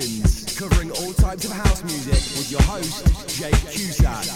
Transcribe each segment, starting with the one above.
sessions, covering all types of house music with your host, Jake Cusack.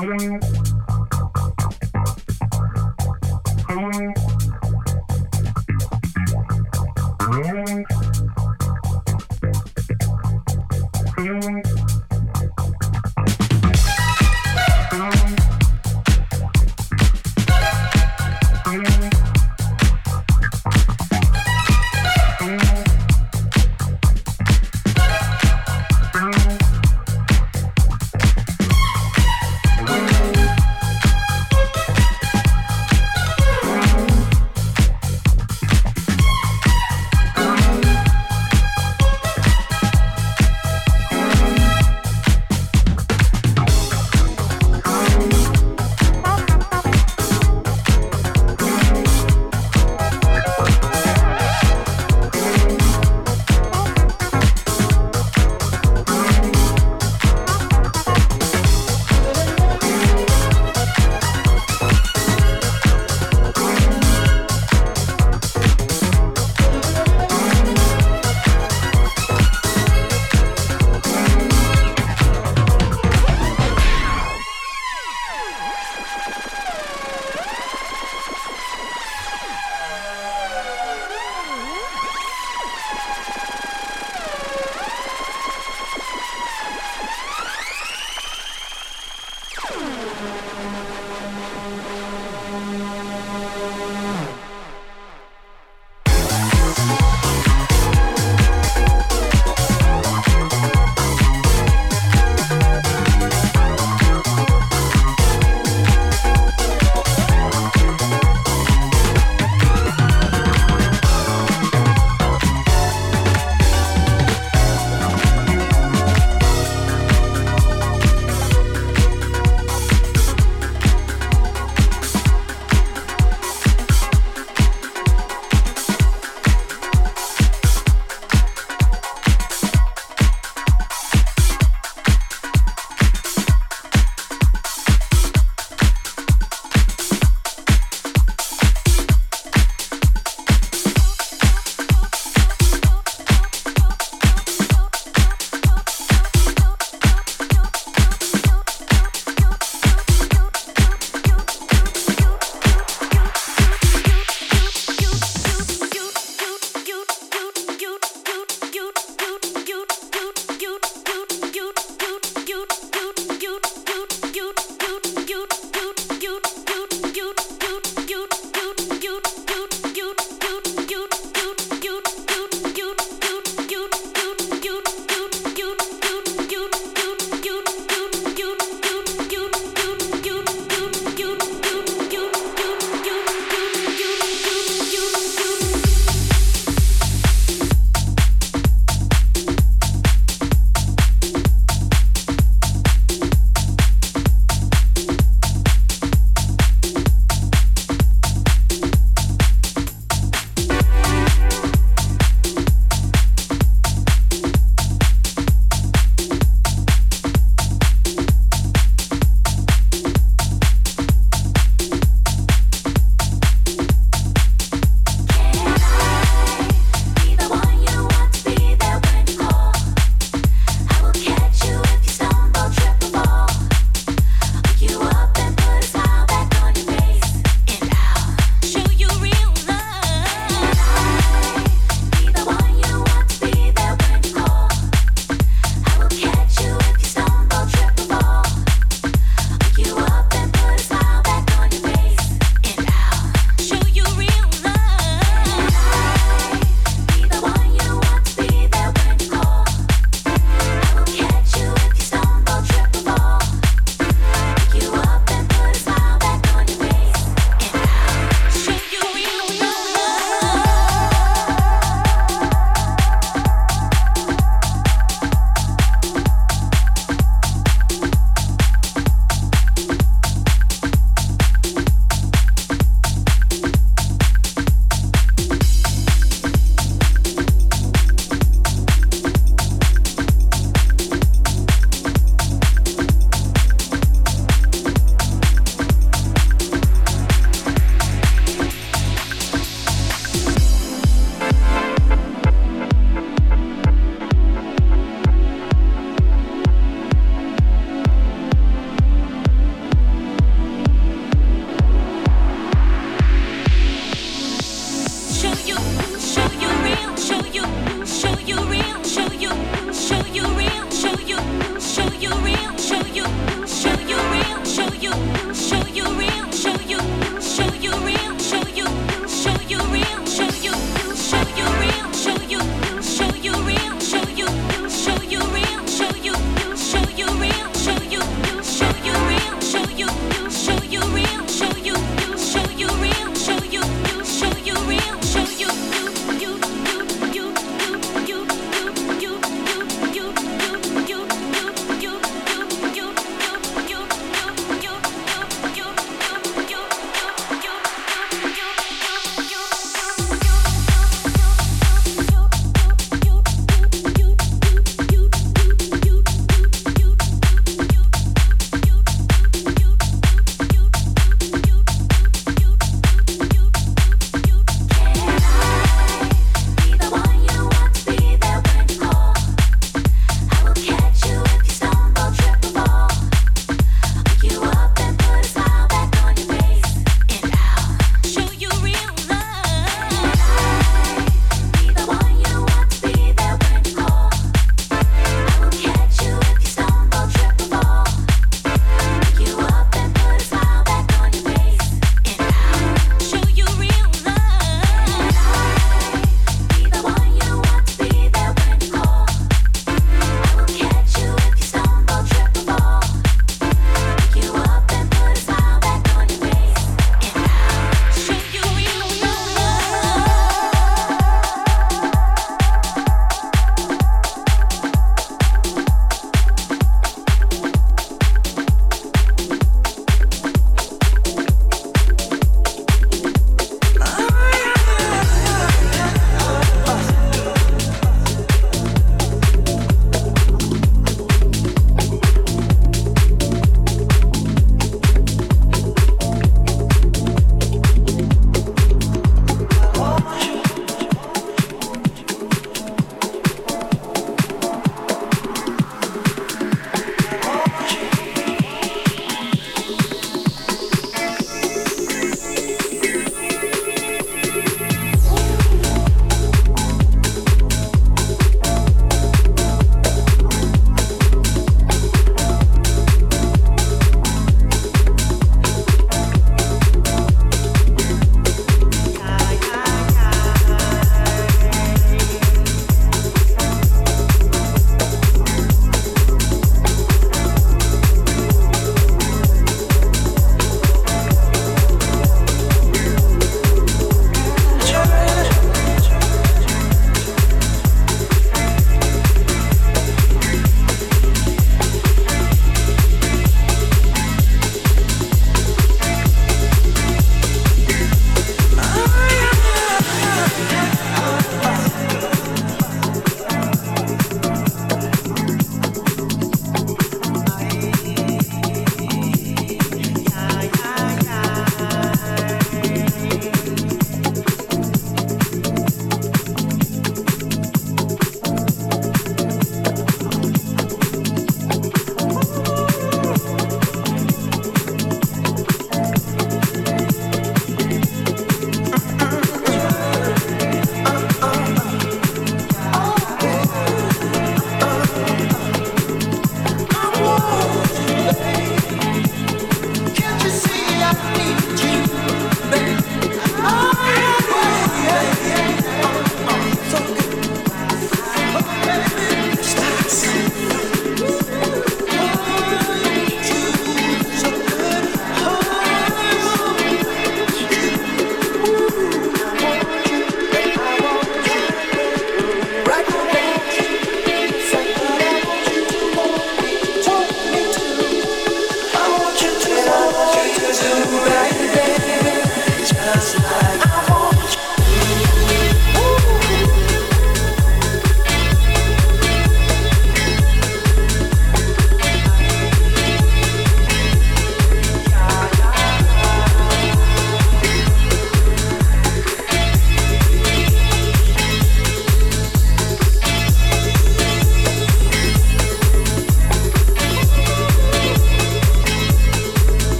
Thank.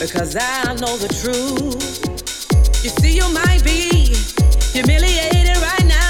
because I know the truth. You see, you might be humiliated right now.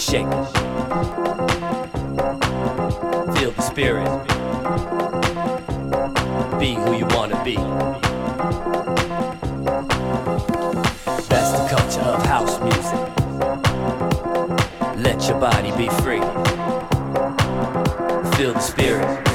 Shake. Feel the spirit. Be who you wanna be. That's the culture of house music. Let your body be free. Feel the spirit.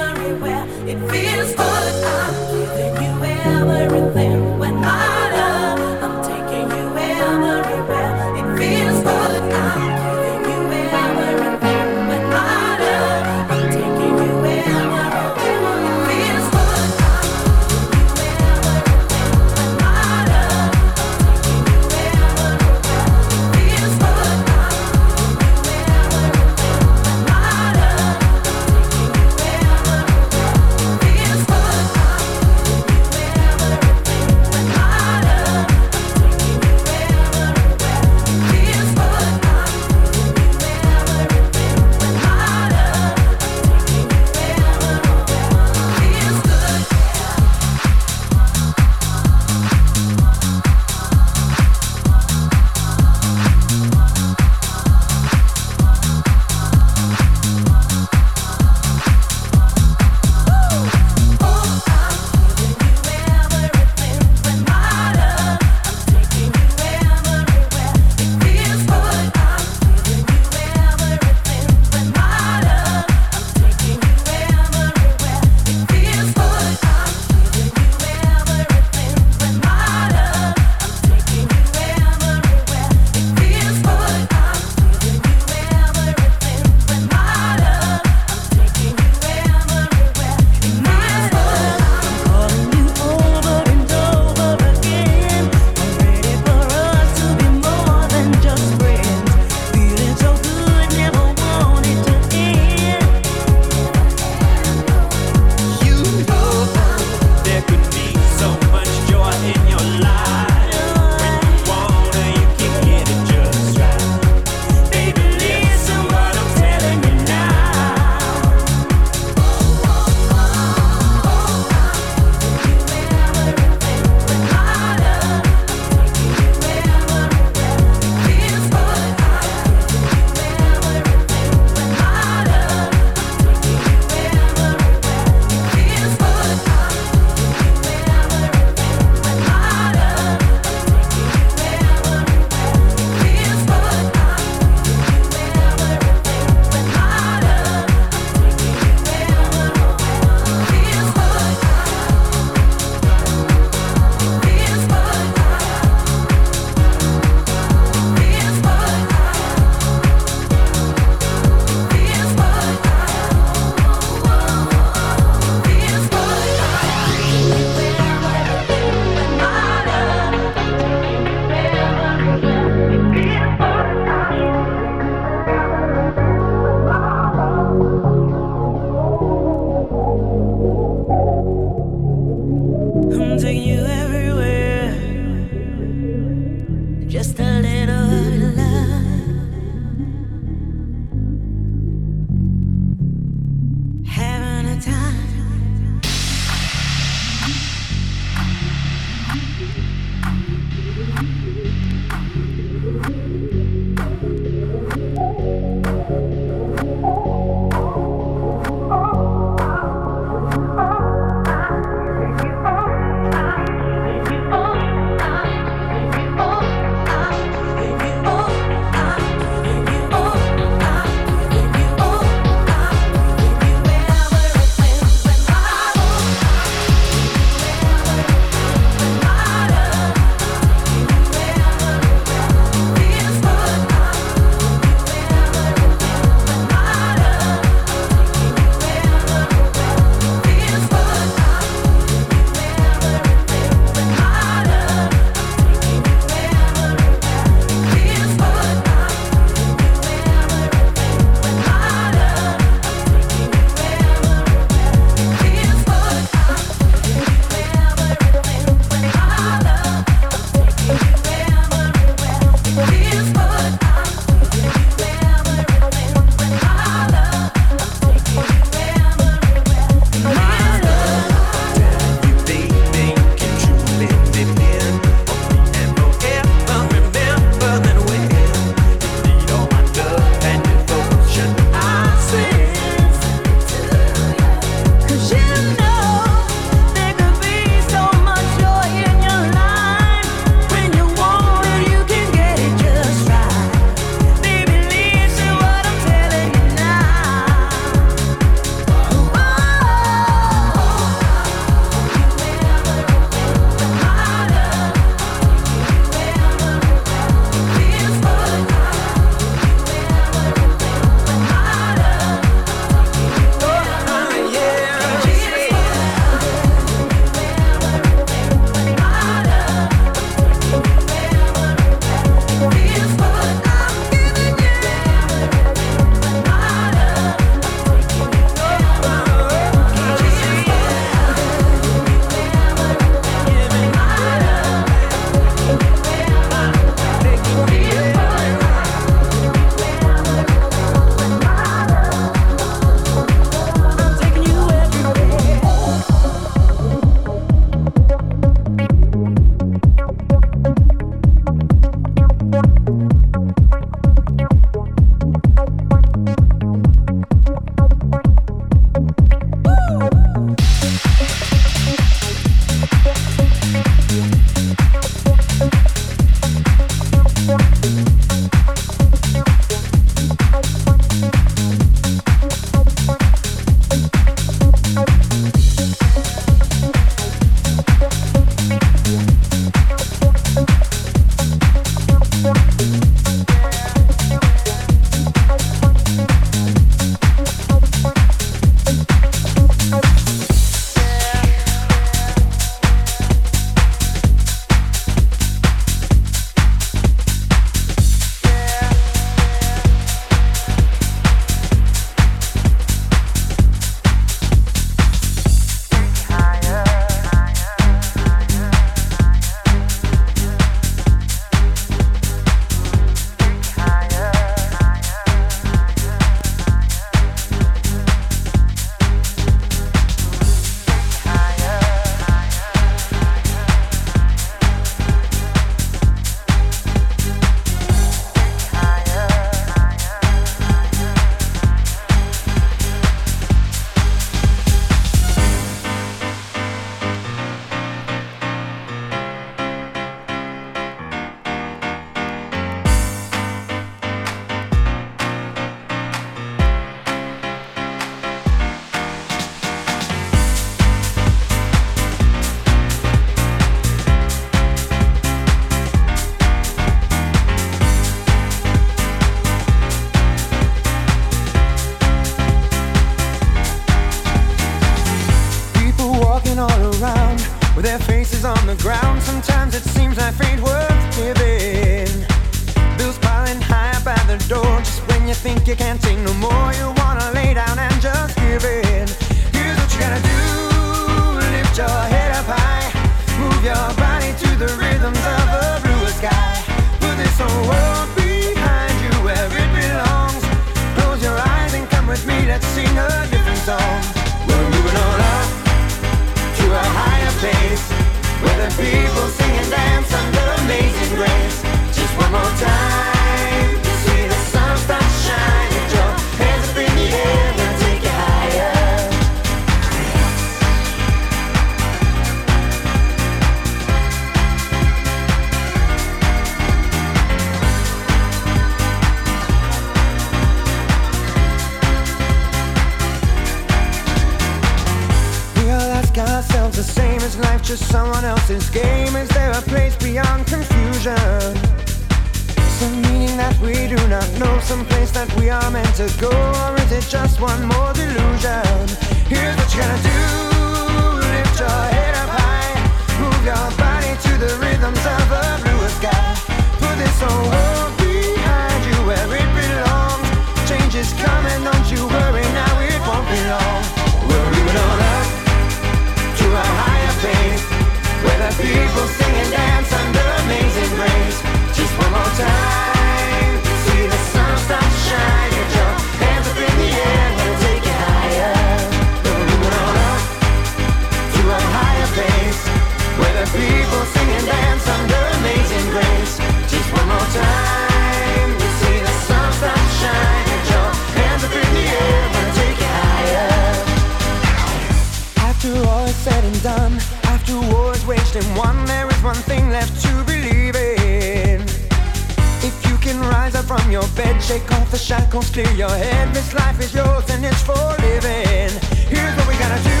bed, shake off the shackles, clear your head. This life is yours and it's for living. Here's what we gotta do: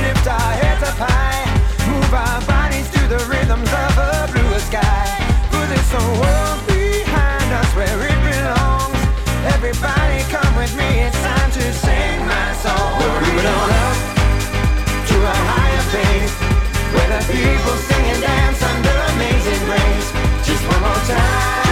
lift our heads up high, move our bodies to the rhythms of a bluer sky. Put this whole world behind us where it belongs. Everybody, come with me. It's time to sing my song. We're moving on up to a higher place where the people sing and dance under amazing grace. Just one more time.